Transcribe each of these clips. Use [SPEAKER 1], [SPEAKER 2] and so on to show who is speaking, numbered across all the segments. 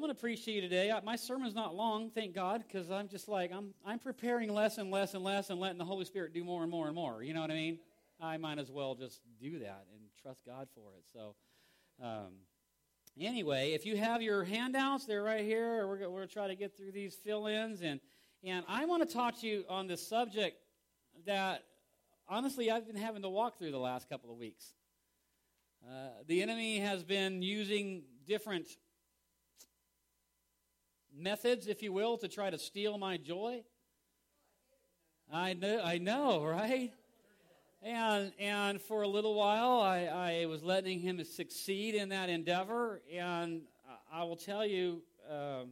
[SPEAKER 1] I'm going to preach to you today. My sermon's not long, thank God, because I'm just like I'm I'm preparing less and less and less and letting the Holy Spirit do more and more and more. You know what I mean? I might as well just do that and trust God for it. So, um, anyway, if you have your handouts, they're right here. We're going to try to get through these fill-ins, and and I want to talk to you on this subject that honestly I've been having to walk through the last couple of weeks. Uh, the enemy has been using different methods, if you will, to try to steal my joy. I know, I know, right? And and for a little while, I, I was letting him succeed in that endeavor. And I will tell you, um,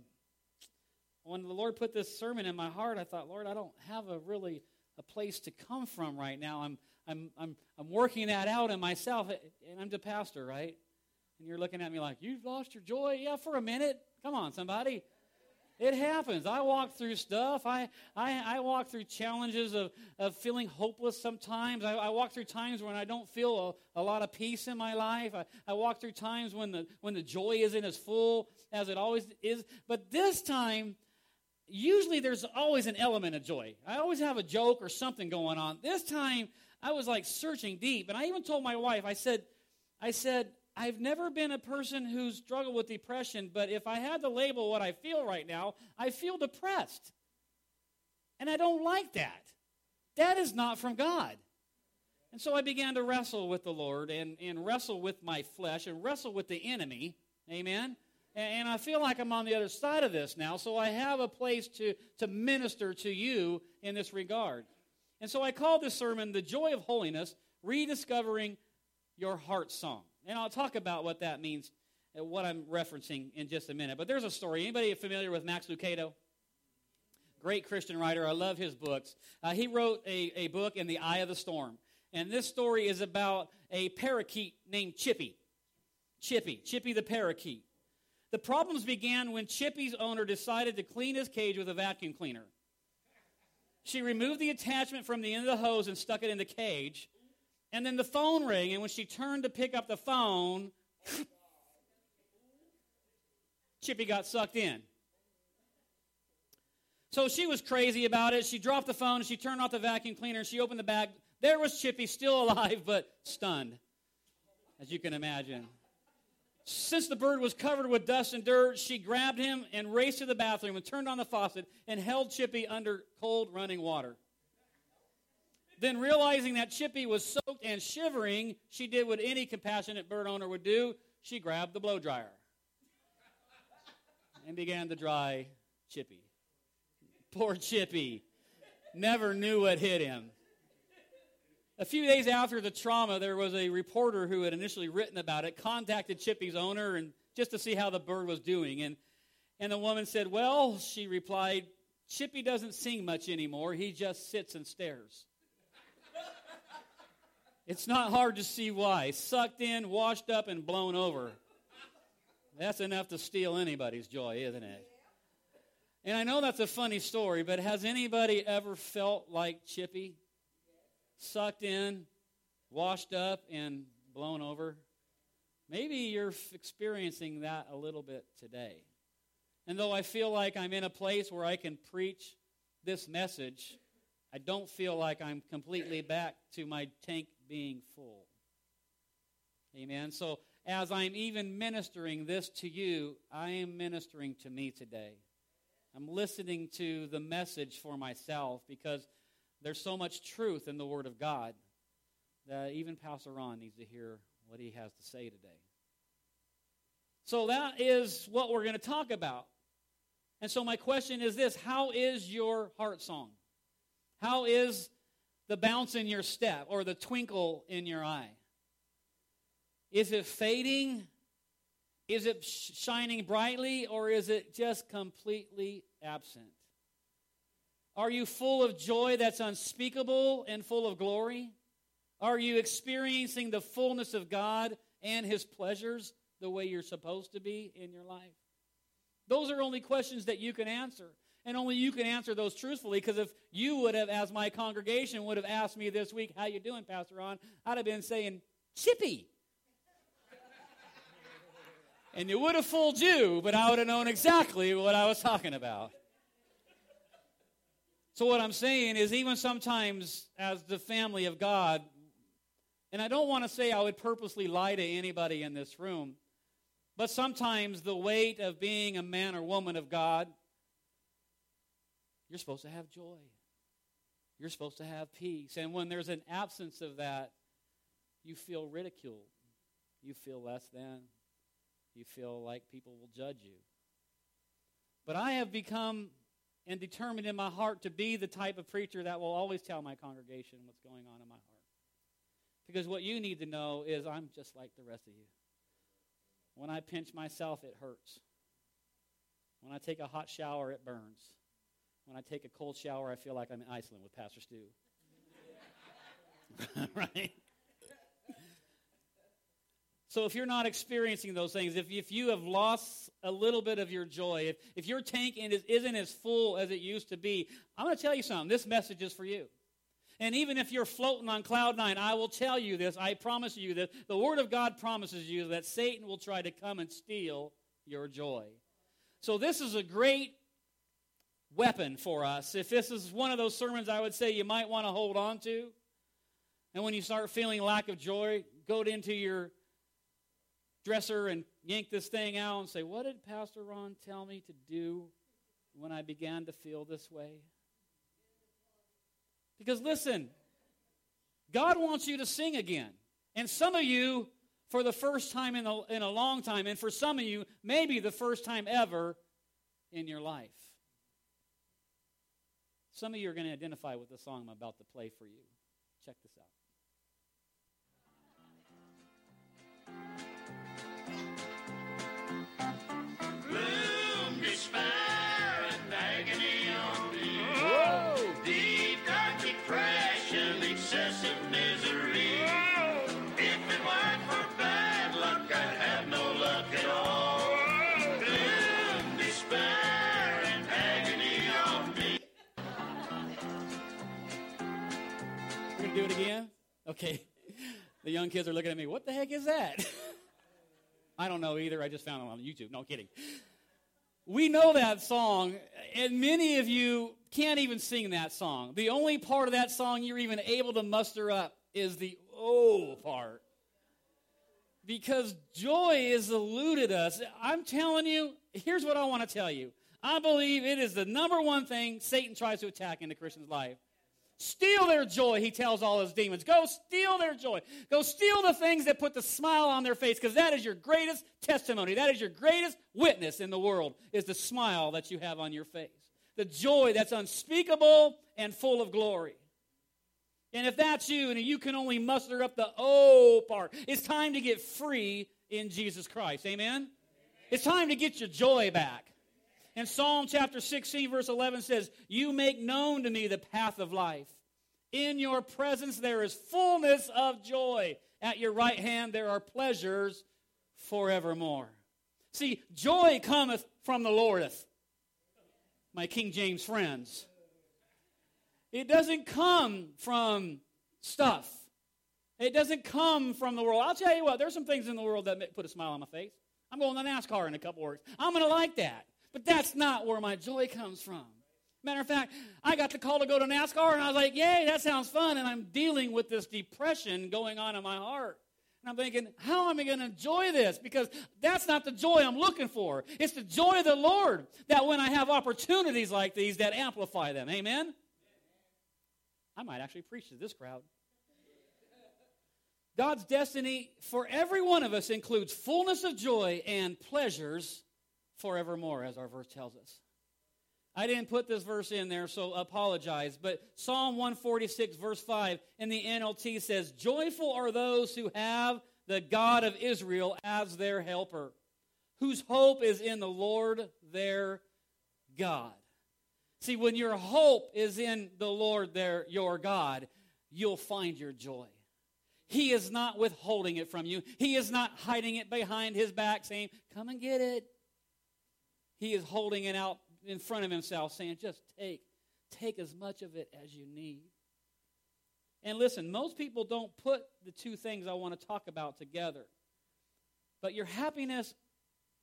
[SPEAKER 1] when the Lord put this sermon in my heart, I thought, Lord, I don't have a really a place to come from right now. I'm I'm I'm I'm working that out in myself, and I'm the pastor, right? And you're looking at me like, you've lost your joy? Yeah, for a minute. Come on, somebody. It happens. I walk through stuff. I, I, I walk through challenges of, of feeling hopeless sometimes. I, I walk through times when I don't feel a, a lot of peace in my life. I, I walk through times when the, when the joy isn't as full as it always is. But this time, usually there's always an element of joy. I always have a joke or something going on. This time, I was like searching deep. And I even told my wife, I said, I said, I've never been a person who's struggled with depression, but if I had to label what I feel right now, I feel depressed. And I don't like that. That is not from God. And so I began to wrestle with the Lord and, and wrestle with my flesh and wrestle with the enemy. Amen. And, and I feel like I'm on the other side of this now, so I have a place to, to minister to you in this regard. And so I called this sermon The Joy of Holiness Rediscovering Your Heart Song. And I'll talk about what that means, what I'm referencing in just a minute. But there's a story. Anybody familiar with Max Lucado? Great Christian writer. I love his books. Uh, he wrote a, a book in the eye of the storm. And this story is about a parakeet named Chippy. Chippy, Chippy the parakeet. The problems began when Chippy's owner decided to clean his cage with a vacuum cleaner. She removed the attachment from the end of the hose and stuck it in the cage. And then the phone rang, and when she turned to pick up the phone, Chippy got sucked in. So she was crazy about it. She dropped the phone, she turned off the vacuum cleaner, she opened the bag. There was Chippy, still alive, but stunned, as you can imagine. Since the bird was covered with dust and dirt, she grabbed him and raced to the bathroom and turned on the faucet and held Chippy under cold running water. Then, realizing that Chippy was soaked and shivering, she did what any compassionate bird owner would do she grabbed the blow dryer and began to dry Chippy. Poor Chippy never knew what hit him. A few days after the trauma, there was a reporter who had initially written about it, contacted Chippy's owner and just to see how the bird was doing. And, and the woman said, Well, she replied, Chippy doesn't sing much anymore. He just sits and stares. It's not hard to see why. Sucked in, washed up, and blown over. That's enough to steal anybody's joy, isn't it? And I know that's a funny story, but has anybody ever felt like Chippy? Sucked in, washed up, and blown over? Maybe you're experiencing that a little bit today. And though I feel like I'm in a place where I can preach this message, I don't feel like I'm completely back to my tank being full. Amen. So, as I'm even ministering this to you, I am ministering to me today. I'm listening to the message for myself because there's so much truth in the Word of God that even Pastor Ron needs to hear what he has to say today. So, that is what we're going to talk about. And so, my question is this How is your heart song? How is the bounce in your step or the twinkle in your eye? Is it fading? Is it shining brightly or is it just completely absent? Are you full of joy that's unspeakable and full of glory? Are you experiencing the fullness of God and His pleasures the way you're supposed to be in your life? Those are only questions that you can answer. And only you can answer those truthfully because if you would have, as my congregation would have asked me this week, how you doing, Pastor Ron? I'd have been saying, chippy. And it would have fooled you, but I would have known exactly what I was talking about. So, what I'm saying is, even sometimes as the family of God, and I don't want to say I would purposely lie to anybody in this room, but sometimes the weight of being a man or woman of God, you're supposed to have joy. You're supposed to have peace. And when there's an absence of that, you feel ridiculed. You feel less than. You feel like people will judge you. But I have become and determined in my heart to be the type of preacher that will always tell my congregation what's going on in my heart. Because what you need to know is I'm just like the rest of you. When I pinch myself, it hurts. When I take a hot shower, it burns. When I take a cold shower, I feel like I'm in Iceland with Pastor Stu. right? So if you're not experiencing those things, if, if you have lost a little bit of your joy, if, if your tank is, isn't as full as it used to be, I'm going to tell you something. This message is for you. And even if you're floating on cloud nine, I will tell you this. I promise you that the Word of God promises you that Satan will try to come and steal your joy. So this is a great weapon for us. If this is one of those sermons I would say you might want to hold on to, and when you start feeling lack of joy, go into your dresser and yank this thing out and say, What did Pastor Ron tell me to do when I began to feel this way? Because listen, God wants you to sing again. And some of you, for the first time in a, in a long time, and for some of you, maybe the first time ever in your life. Some of you are going to identify with the song I'm about to play for you. Check this out. Okay. The young kids are looking at me, what the heck is that? I don't know either. I just found it on YouTube. No kidding. We know that song, and many of you can't even sing that song. The only part of that song you're even able to muster up is the oh part. Because joy has eluded us. I'm telling you, here's what I want to tell you. I believe it is the number one thing Satan tries to attack in the Christian's life. Steal their joy, he tells all his demons. Go steal their joy. Go steal the things that put the smile on their face because that is your greatest testimony. That is your greatest witness in the world is the smile that you have on your face. The joy that's unspeakable and full of glory. And if that's you and you can only muster up the oh part, it's time to get free in Jesus Christ. Amen? Amen. It's time to get your joy back. And Psalm chapter 16, verse 11 says, You make known to me the path of life. In your presence there is fullness of joy. At your right hand there are pleasures forevermore. See, joy cometh from the Lordeth, my King James friends. It doesn't come from stuff. It doesn't come from the world. I'll tell you what, there's some things in the world that put a smile on my face. I'm going to NASCAR in a couple weeks. I'm going to like that. But that's not where my joy comes from. Matter of fact, I got the call to go to NASCAR, and I was like, yay, that sounds fun. And I'm dealing with this depression going on in my heart. And I'm thinking, how am I going to enjoy this? Because that's not the joy I'm looking for. It's the joy of the Lord that when I have opportunities like these, that amplify them. Amen? I might actually preach to this crowd. God's destiny for every one of us includes fullness of joy and pleasures forevermore, as our verse tells us. I didn't put this verse in there, so apologize. But Psalm 146, verse 5 in the NLT says, Joyful are those who have the God of Israel as their helper, whose hope is in the Lord their God. See, when your hope is in the Lord their, your God, you'll find your joy. He is not withholding it from you. He is not hiding it behind his back saying, Come and get it. He is holding it out in front of himself, saying, just take, take as much of it as you need. And listen, most people don't put the two things I want to talk about together. But your happiness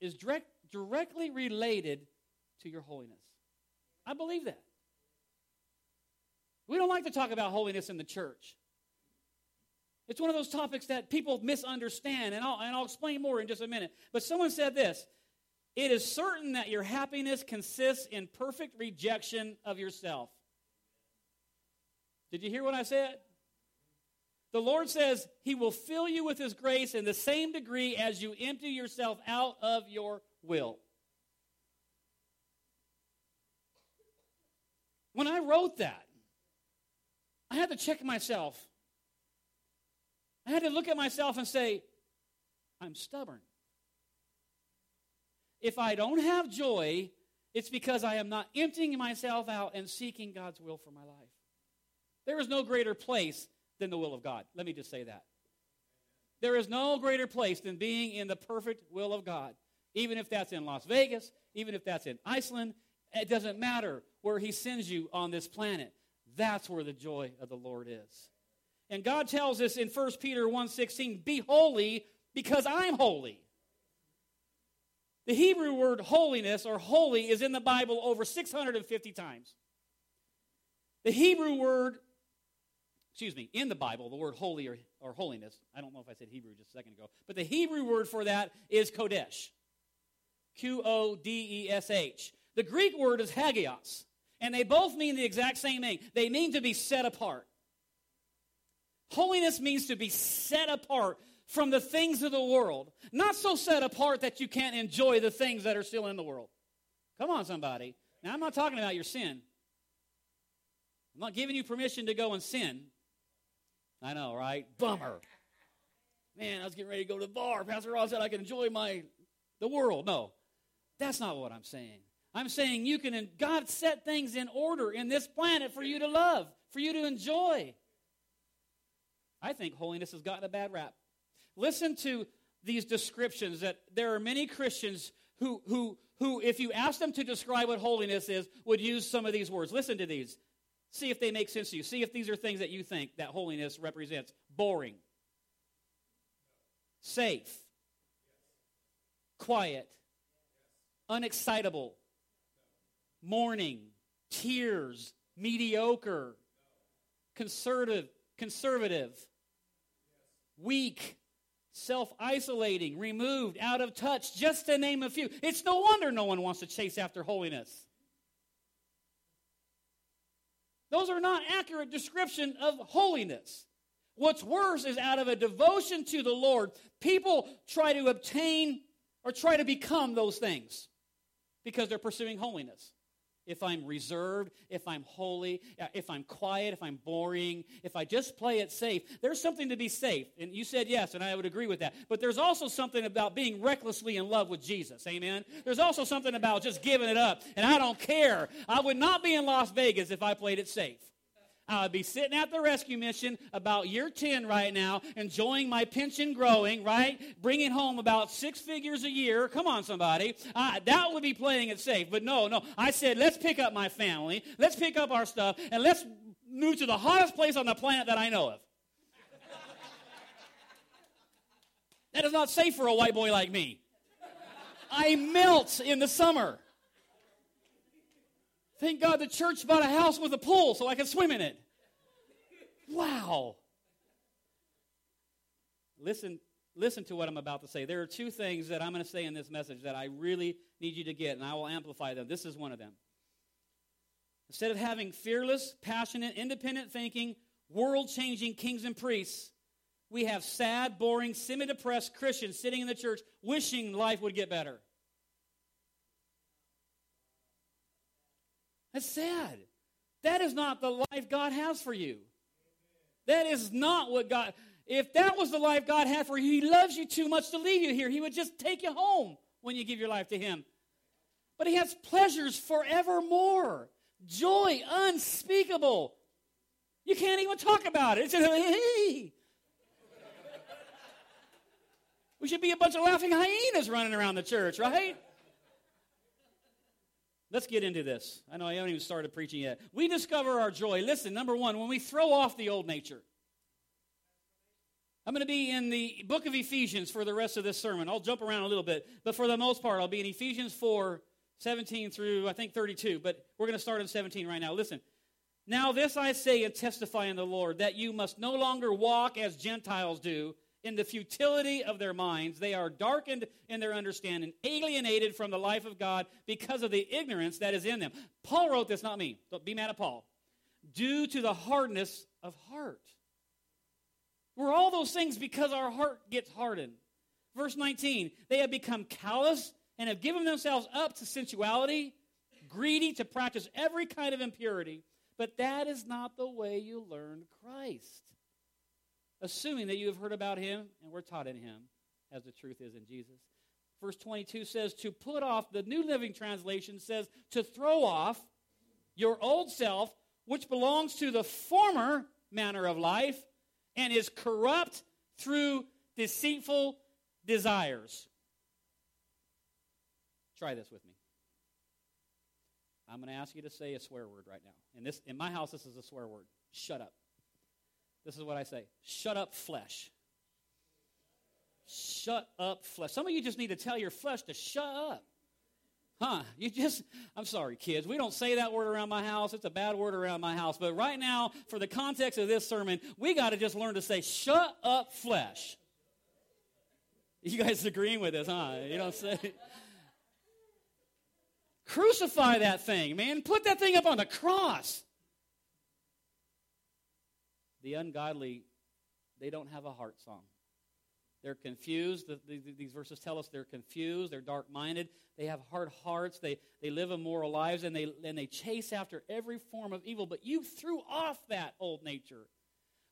[SPEAKER 1] is direct, directly related to your holiness. I believe that. We don't like to talk about holiness in the church. It's one of those topics that people misunderstand, and I'll, and I'll explain more in just a minute. But someone said this It is certain that your happiness consists in perfect rejection of yourself. Did you hear what I said? The Lord says He will fill you with His grace in the same degree as you empty yourself out of your will. When I wrote that, I had to check myself. I had to look at myself and say, I'm stubborn. If I don't have joy, it's because I am not emptying myself out and seeking God's will for my life. There is no greater place than the will of God. Let me just say that. There is no greater place than being in the perfect will of God. Even if that's in Las Vegas, even if that's in Iceland, it doesn't matter where He sends you on this planet. That's where the joy of the Lord is. And God tells us in 1 Peter 1:16, "Be holy because I'm holy." The Hebrew word holiness or holy is in the Bible over 650 times. The Hebrew word, excuse me, in the Bible, the word holy or, or holiness, I don't know if I said Hebrew just a second ago, but the Hebrew word for that is Kodesh. Q O D E S H. The Greek word is hagios, and they both mean the exact same thing. They mean to be set apart. Holiness means to be set apart from the things of the world, not so set apart that you can't enjoy the things that are still in the world. Come on, somebody. Now, I'm not talking about your sin. I'm not giving you permission to go and sin. I know, right? Bummer. Man, I was getting ready to go to the bar. Pastor Ross said I can enjoy my the world. No, that's not what I'm saying. I'm saying you can, God set things in order in this planet for you to love, for you to enjoy. I think holiness has gotten a bad rap. Listen to these descriptions that there are many Christians who, who, who, if you ask them to describe what holiness is, would use some of these words. Listen to these. See if they make sense to you. See if these are things that you think that holiness represents. Boring, safe, quiet, unexcitable, mourning, tears, mediocre, conservative, conservative, weak, self isolating, removed, out of touch, just to name a few. It's no wonder no one wants to chase after holiness. Those are not accurate description of holiness. What's worse is out of a devotion to the Lord, people try to obtain or try to become those things because they're pursuing holiness if I'm reserved, if I'm holy, uh, if I'm quiet, if I'm boring, if I just play it safe, there's something to be safe. And you said yes, and I would agree with that. But there's also something about being recklessly in love with Jesus. Amen. There's also something about just giving it up. And I don't care. I would not be in Las Vegas if I played it safe. I would be sitting at the rescue mission about year 10 right now, enjoying my pension growing, right? Bringing home about six figures a year. Come on, somebody. Uh, that would be playing it safe. But no, no. I said, let's pick up my family, let's pick up our stuff, and let's move to the hottest place on the planet that I know of. that is not safe for a white boy like me. I melt in the summer. Thank God the church bought a house with a pool so I can swim in it. Wow. Listen, listen to what I'm about to say. There are two things that I'm going to say in this message that I really need you to get, and I will amplify them. This is one of them. Instead of having fearless, passionate, independent thinking, world changing kings and priests, we have sad, boring, semi depressed Christians sitting in the church wishing life would get better. That's sad. That is not the life God has for you. That is not what God, if that was the life God had for you, He loves you too much to leave you here. He would just take you home when you give your life to Him. But He has pleasures forevermore, joy unspeakable. You can't even talk about it. It's just, hey. We should be a bunch of laughing hyenas running around the church, right? Let's get into this. I know I haven't even started preaching yet. We discover our joy. Listen, number one, when we throw off the old nature. I'm going to be in the book of Ephesians for the rest of this sermon. I'll jump around a little bit, but for the most part, I'll be in Ephesians 4 17 through, I think, 32. But we're going to start in 17 right now. Listen. Now, this I say and testify in the Lord that you must no longer walk as Gentiles do in the futility of their minds. They are darkened in their understanding, alienated from the life of God because of the ignorance that is in them. Paul wrote this, not me. Don't be mad at Paul. Due to the hardness of heart. We're all those things because our heart gets hardened. Verse 19, they have become callous and have given themselves up to sensuality, greedy to practice every kind of impurity. But that is not the way you learned Christ. Assuming that you have heard about him and were taught in him, as the truth is in Jesus. Verse 22 says, to put off, the New Living Translation says, to throw off your old self, which belongs to the former manner of life and is corrupt through deceitful desires. Try this with me. I'm going to ask you to say a swear word right now. In this in my house this is a swear word. Shut up. This is what I say. Shut up flesh. Shut up flesh. Some of you just need to tell your flesh to shut up. Huh? You just, I'm sorry, kids. We don't say that word around my house. It's a bad word around my house. But right now, for the context of this sermon, we got to just learn to say, shut up, flesh. You guys agreeing with this, huh? You don't say. Crucify that thing, man. Put that thing up on the cross. The ungodly, they don't have a heart song. They're confused. The, the, these verses tell us they're confused. They're dark minded. They have hard hearts. They, they live immoral lives and they, and they chase after every form of evil. But you threw off that old nature.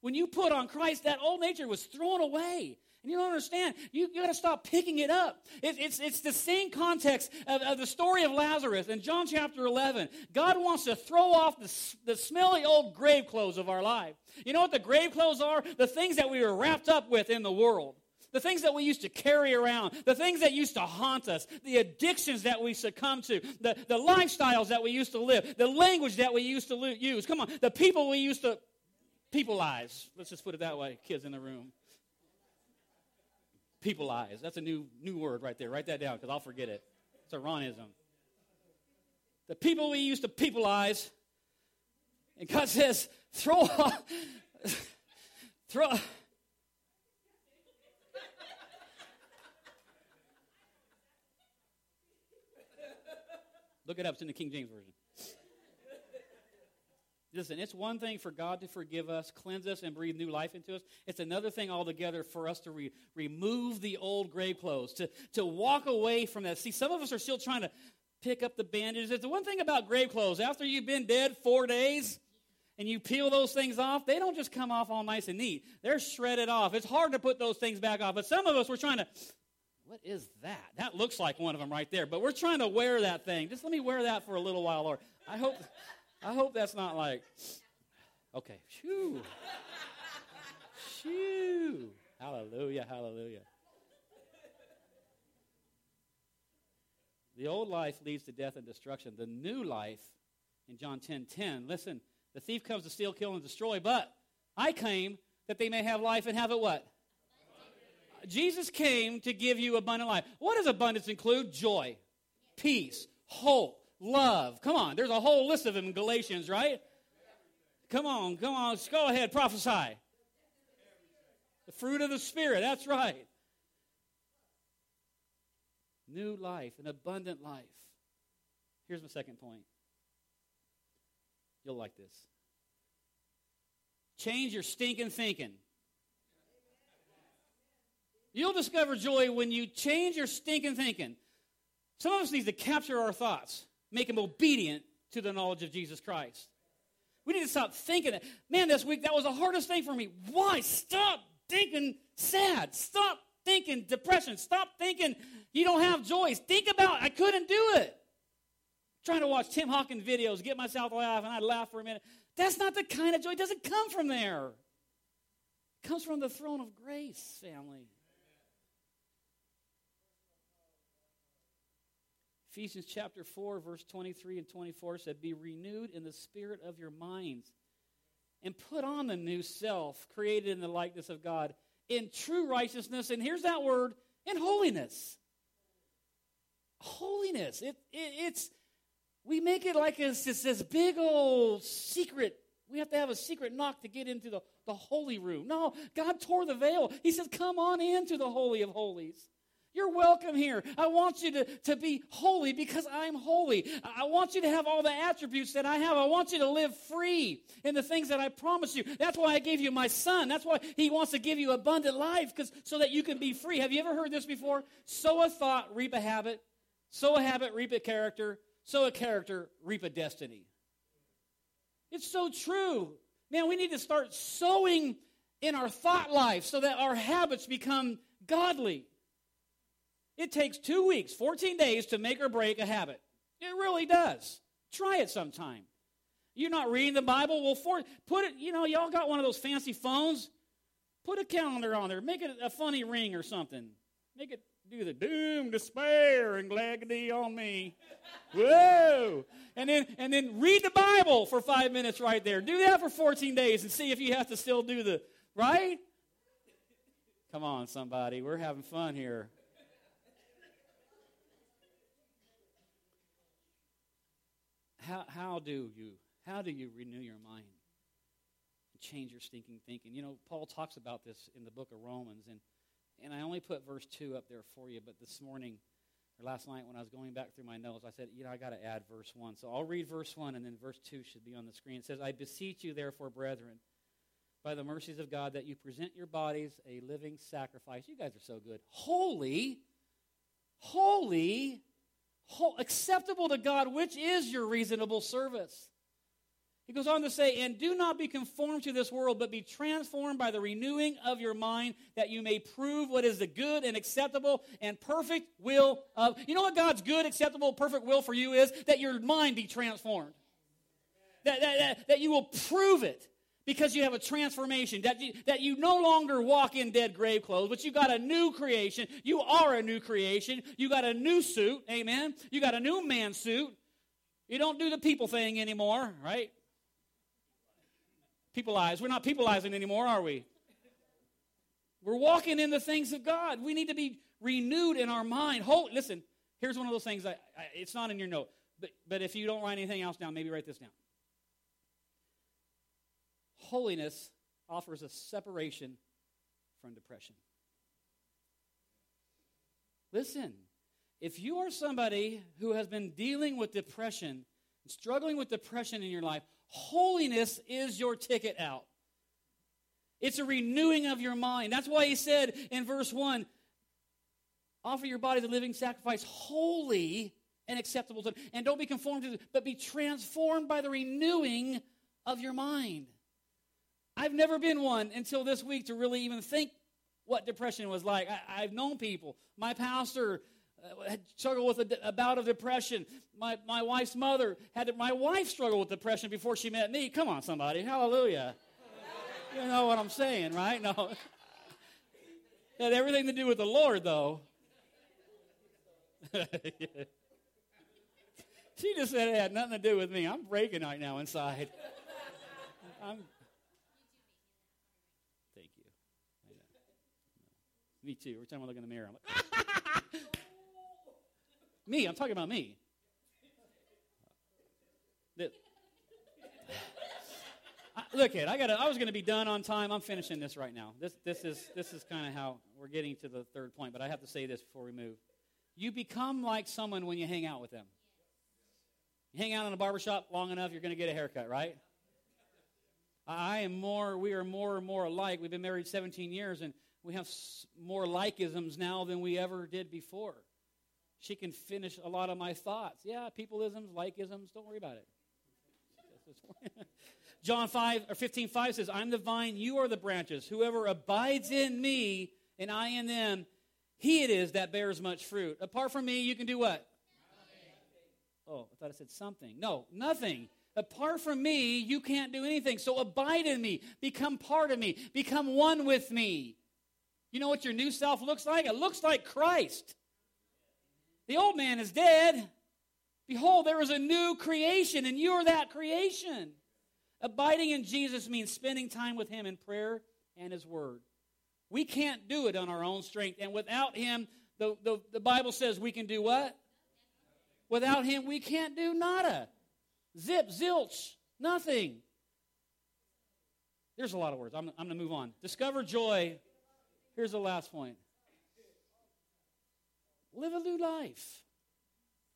[SPEAKER 1] When you put on Christ, that old nature was thrown away. And you don't understand. You, you got to stop picking it up. It, it's, it's the same context of, of, the story of Lazarus in John chapter 11. God wants to throw off the, the smelly old grave clothes of our life. You know what the grave clothes are? The things that we were wrapped up with in the world. The things that we used to carry around, the things that used to haunt us, the addictions that we succumb to, the, the lifestyles that we used to live, the language that we used to use. Come on, the people we used to peopleize. Let's just put it that way, kids in the room people eyes. That's a new, new word right there. Write that down because I'll forget it. It's a Ronism. The people we used to people eyes. And God says, throw off, throw. Look it up. It's in the King James Version. Listen, it's one thing for God to forgive us, cleanse us, and breathe new life into us. It's another thing altogether for us to re- remove the old grave clothes, to, to walk away from that. See, some of us are still trying to pick up the bandages. It's the one thing about grave clothes. After you've been dead four days and you peel those things off, they don't just come off all nice and neat. They're shredded off. It's hard to put those things back off. But some of us, we're trying to, what is that? That looks like one of them right there. But we're trying to wear that thing. Just let me wear that for a little while, Lord. I hope. I hope that's not like, okay, shoo. Shoo. Hallelujah, hallelujah. The old life leads to death and destruction. The new life, in John 10 10, listen, the thief comes to steal, kill, and destroy, but I came that they may have life and have it what? Jesus came to give you abundant life. What does abundance include? Joy, peace, hope, love. Come on, there's a whole list of them in Galatians, right? Come on, come on, go ahead, prophesy. The fruit of the Spirit, that's right. New life, an abundant life. Here's my second point. You'll like this. Change your stinking thinking. You'll discover joy when you change your stinking thinking. Some of us need to capture our thoughts make him obedient to the knowledge of Jesus Christ. We need to stop thinking that, man, this week that was the hardest thing for me. Why? Stop thinking sad. Stop thinking depression. Stop thinking you don't have joy. Think about I couldn't do it. trying to watch Tim Hawkins videos, get myself to laugh, and I'd laugh for a minute. That's not the kind of joy. It doesn't come from there. It comes from the throne of grace, family. Ephesians chapter 4, verse 23 and 24 said, Be renewed in the spirit of your minds and put on the new self, created in the likeness of God in true righteousness, and here's that word, in holiness. Holiness. It, it, it's we make it like it's just this big old secret. We have to have a secret knock to get into the, the holy room. No, God tore the veil. He says, Come on into the Holy of Holies. You're welcome here. I want you to, to be holy because I'm holy. I want you to have all the attributes that I have. I want you to live free in the things that I promise you. That's why I gave you my son. That's why he wants to give you abundant life because so that you can be free. Have you ever heard this before? Sow a thought, reap a habit. Sow a habit, reap a character. Sow a character, reap a destiny. It's so true. Man, we need to start sowing in our thought life so that our habits become godly. It takes two weeks, 14 days to make or break a habit. It really does. Try it sometime. You're not reading the Bible? Well, for, put it, you know, y'all got one of those fancy phones? Put a calendar on there. Make it a funny ring or something. Make it do the doom, despair, and gladly on me. Whoa! And then and then read the Bible for five minutes right there. Do that for 14 days and see if you have to still do the right. Come on, somebody. We're having fun here. How, how do you how do you renew your mind and change your stinking thinking? You know, Paul talks about this in the book of Romans, and and I only put verse two up there for you. But this morning or last night when I was going back through my notes, I said, you know, I got to add verse one. So I'll read verse one, and then verse two should be on the screen. It says, "I beseech you, therefore, brethren." By the mercies of God, that you present your bodies a living sacrifice. You guys are so good. Holy, holy, acceptable to God, which is your reasonable service. He goes on to say, And do not be conformed to this world, but be transformed by the renewing of your mind, that you may prove what is the good and acceptable and perfect will of. You know what God's good, acceptable, perfect will for you is? That your mind be transformed. That, that, that, that you will prove it because you have a transformation, that you, that you no longer walk in dead grave clothes, but you got a new creation. You are a new creation. You got a new suit, amen. You got a new man suit. You don't do the people thing anymore, right? Peopleize. We're not peopleizing anymore, are we? We're walking in the things of God. We need to be renewed in our mind. Hold, listen, here's one of those things. I, I, it's not in your note, but, but if you don't write anything else down, maybe write this down holiness offers a separation from depression. Listen, if you are somebody who has been dealing with depression, struggling with depression in your life, holiness is your ticket out. It's a renewing of your mind. That's why he said in verse 1 offer your body the living sacrifice, holy and acceptable to And don't be conformed to, but be transformed by the renewing of your mind. I've never been one until this week to really even think what depression was like. I, have known people. My pastor uh, had struggled with a, a, bout of depression. My, my wife's mother had my wife struggled with depression before she met me. Come on, somebody. Hallelujah. you know what I'm saying, right? No. it had everything to do with the Lord, though. she just said it had nothing to do with me. I'm breaking right now inside. I'm Me too. Every time I look in the mirror, I'm like, ah! me. I'm talking about me. look at I got. I was going to be done on time. I'm finishing this right now. This this is this is kind of how we're getting to the third point. But I have to say this before we move. You become like someone when you hang out with them. You hang out in a barbershop long enough, you're going to get a haircut, right? I am more. We are more and more alike. We've been married 17 years, and we have more likeisms now than we ever did before. She can finish a lot of my thoughts. Yeah, peopleisms, likeisms, don't worry about it. John 5 or 15 5 says, I'm the vine, you are the branches. Whoever abides in me and I in them, he it is that bears much fruit. Apart from me, you can do what? Oh, I thought I said something. No, nothing. Apart from me, you can't do anything. So abide in me, become part of me, become one with me. You know what your new self looks like? It looks like Christ. The old man is dead. Behold, there is a new creation, and you're that creation. Abiding in Jesus means spending time with Him in prayer and His Word. We can't do it on our own strength. And without Him, the, the, the Bible says we can do what? Without Him, we can't do nada. Zip, zilch, nothing. There's a lot of words. I'm, I'm going to move on. Discover joy. Here's the last point live a new life.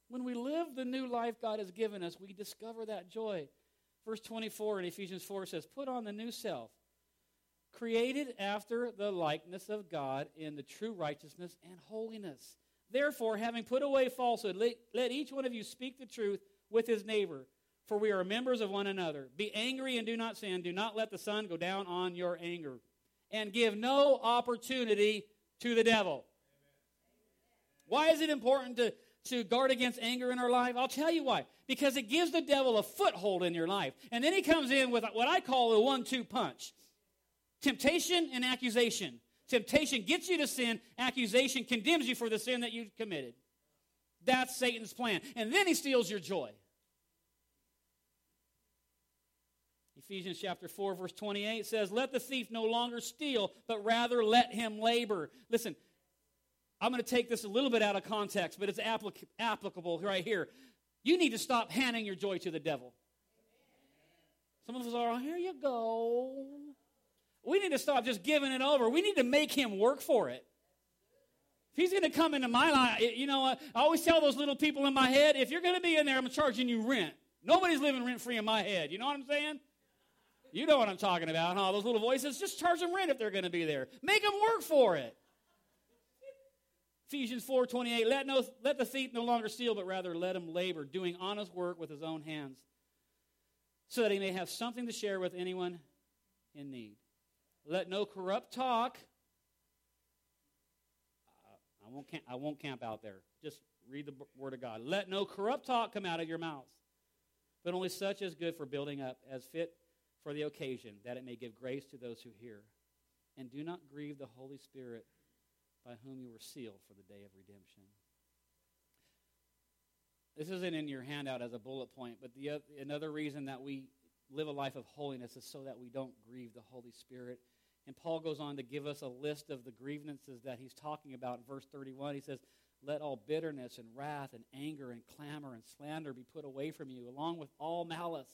[SPEAKER 1] When we live the new life God has given us, we discover that joy. Verse 24 in Ephesians 4 says, Put on the new self, created after the likeness of God in the true righteousness and holiness. Therefore, having put away falsehood, let, let each one of you speak the truth with his neighbor, for we are members of one another. Be angry and do not sin. Do not let the sun go down on your anger. And give no opportunity to the devil. Why is it important to to guard against anger in our life? I'll tell you why. Because it gives the devil a foothold in your life. And then he comes in with what I call a one two punch temptation and accusation. Temptation gets you to sin, accusation condemns you for the sin that you committed. That's Satan's plan. And then he steals your joy. Ephesians chapter 4, verse 28 says, Let the thief no longer steal, but rather let him labor. Listen, I'm going to take this a little bit out of context, but it's applic- applicable right here. You need to stop handing your joy to the devil. Some of us are, oh, here you go. We need to stop just giving it over. We need to make him work for it. If he's going to come into my life, you know, I always tell those little people in my head, if you're going to be in there, I'm charging you rent. Nobody's living rent free in my head. You know what I'm saying? You know what I'm talking about, huh? Those little voices, just charge them rent if they're going to be there. Make them work for it. Ephesians 4:28, let, no, let the thief no longer steal, but rather let him labor, doing honest work with his own hands, so that he may have something to share with anyone in need. Let no corrupt talk. Uh, I won't, camp, I won't camp out there. Just read the word of God. Let no corrupt talk come out of your mouths, but only such as good for building up, as fit for the occasion, that it may give grace to those who hear. And do not grieve the Holy Spirit by whom you were sealed for the day of redemption. This isn't in your handout as a bullet point, but the, another reason that we live a life of holiness is so that we don't grieve the Holy Spirit. And Paul goes on to give us a list of the grievances that he's talking about in verse 31. He says, Let all bitterness and wrath and anger and clamor and slander be put away from you, along with all malice.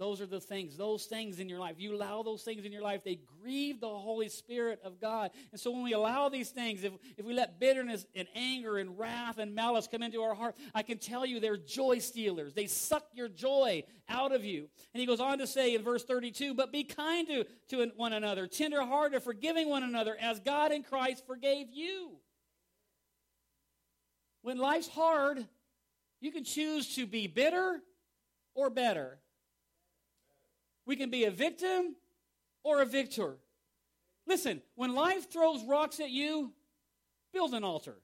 [SPEAKER 1] Those are the things, those things in your life. You allow those things in your life, they grieve the Holy Spirit of God. And so when we allow these things, if, if we let bitterness and anger and wrath and malice come into our heart, I can tell you they're joy stealers. They suck your joy out of you. And he goes on to say in verse 32 But be kind to, to one another, tenderhearted, forgiving one another, as God in Christ forgave you. When life's hard, you can choose to be bitter or better. We can be a victim or a victor. Listen, when life throws rocks at you, build an altar.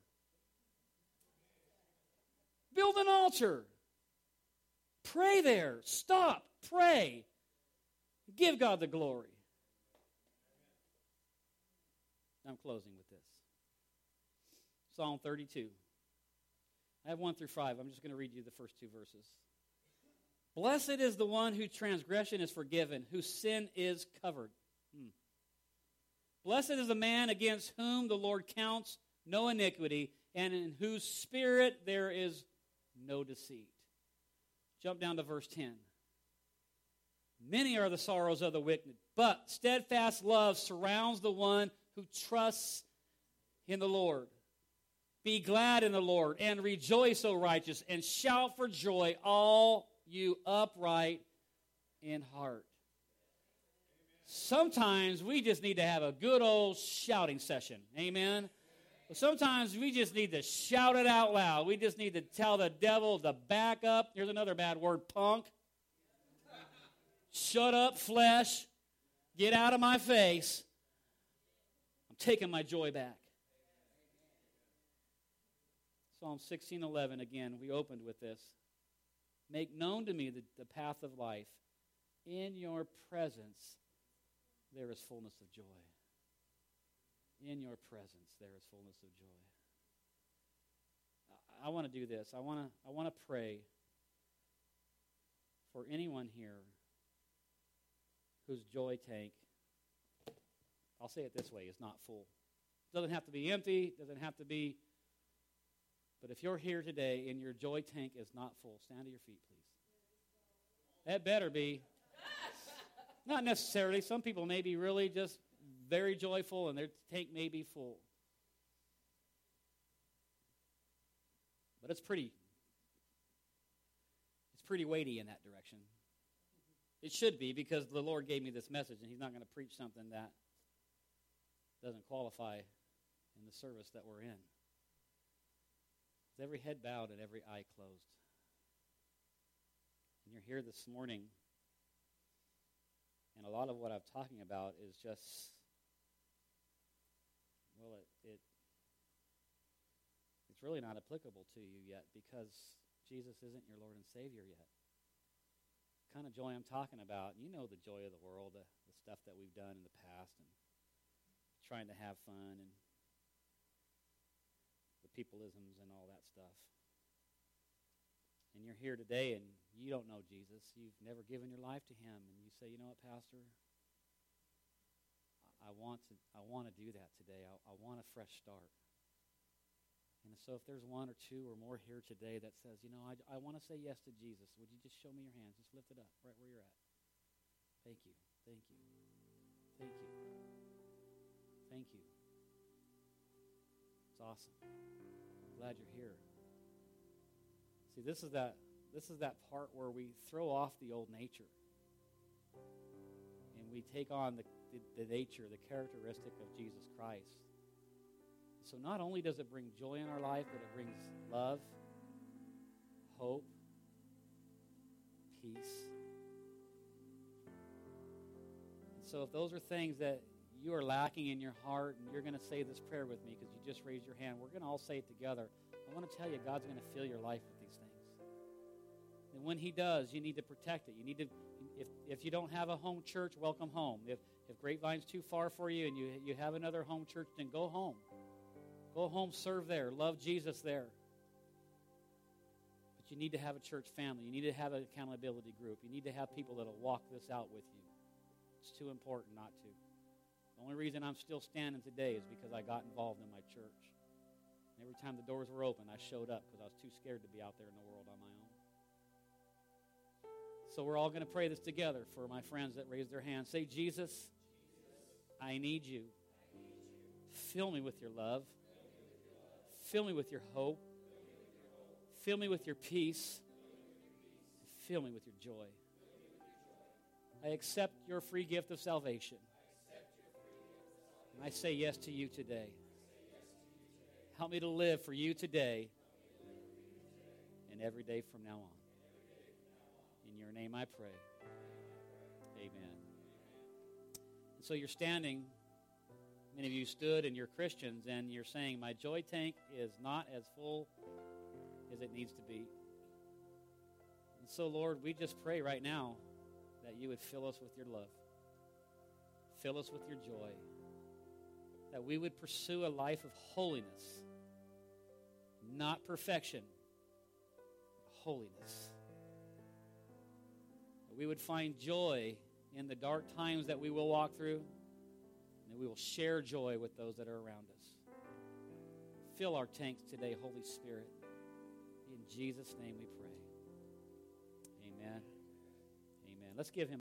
[SPEAKER 1] Build an altar. Pray there. Stop. Pray. Give God the glory. I'm closing with this. Psalm 32. I have 1 through 5. I'm just going to read you the first two verses. Blessed is the one whose transgression is forgiven, whose sin is covered. Hmm. Blessed is the man against whom the Lord counts no iniquity, and in whose spirit there is no deceit. Jump down to verse 10. Many are the sorrows of the wicked, but steadfast love surrounds the one who trusts in the Lord. Be glad in the Lord and rejoice, O righteous, and shout for joy, all you upright in heart. Sometimes we just need to have a good old shouting session. Amen. Sometimes we just need to shout it out loud. We just need to tell the devil to back up. Here's another bad word punk. Shut up, flesh. Get out of my face. I'm taking my joy back. Psalm 16:11 again. We opened with this. Make known to me the, the path of life. In your presence, there is fullness of joy. In your presence, there is fullness of joy. I, I want to do this. I want to I want to pray for anyone here whose joy tank I'll say it this way, is not full. Doesn't have to be empty, doesn't have to be. But if you're here today and your joy tank is not full, stand to your feet, please. That better be. Not necessarily. Some people may be really just very joyful and their tank may be full. But it's pretty it's pretty weighty in that direction. It should be because the Lord gave me this message and he's not going to preach something that doesn't qualify in the service that we're in. With every head bowed and every eye closed. And you're here this morning and a lot of what I'm talking about is just, well, it, it it's really not applicable to you yet because Jesus isn't your Lord and Savior yet. The kind of joy I'm talking about, you know the joy of the world, the, the stuff that we've done in the past and trying to have fun and peopleisms and all that stuff. And you're here today and you don't know Jesus, you've never given your life to him, and you say, you know what, Pastor? I want to, I want to do that today. I, I want a fresh start. And so if there's one or two or more here today that says, you know, I, I want to say yes to Jesus, would you just show me your hands? Just lift it up right where you're at. Thank you. Thank you. Thank you. Thank you. It's awesome. Glad you're here. See, this is that this is that part where we throw off the old nature and we take on the, the, the nature, the characteristic of Jesus Christ. So not only does it bring joy in our life, but it brings love, hope, peace. And so if those are things that you are lacking in your heart and you're going to say this prayer with me because you just raised your hand, we're going to all say it together. I want to tell you, God's going to fill your life with these things. And when He does, you need to protect it. You need to, if, if you don't have a home church, welcome home. If, if Grapevine's too far for you and you, you have another home church, then go home. Go home, serve there, love Jesus there. But you need to have a church family. You need to have an accountability group. You need to have people that'll walk this out with you. It's too important not to. The only reason I'm still standing today is because I got involved in my church. And every time the doors were open, I showed up because I was too scared to be out there in the world on my own. So we're all going to pray this together for my friends that raised their hands. Say, Jesus, I need you. Fill me with your love. Fill me with your hope. Fill me with your peace. Fill me with your joy. I accept your free gift of salvation. And I say yes to you today. Help me to live for you today and every day from now on. In your name I pray. Amen. And so you're standing, many of you stood and you're Christians, and you're saying, My joy tank is not as full as it needs to be. And so, Lord, we just pray right now that you would fill us with your love, fill us with your joy, that we would pursue a life of holiness, not perfection, holiness That we would find joy in the dark times that we will walk through, and that we will share joy with those that are around us. Fill our tanks today, Holy Spirit. In Jesus' name we pray. Amen. Amen. Let's give him.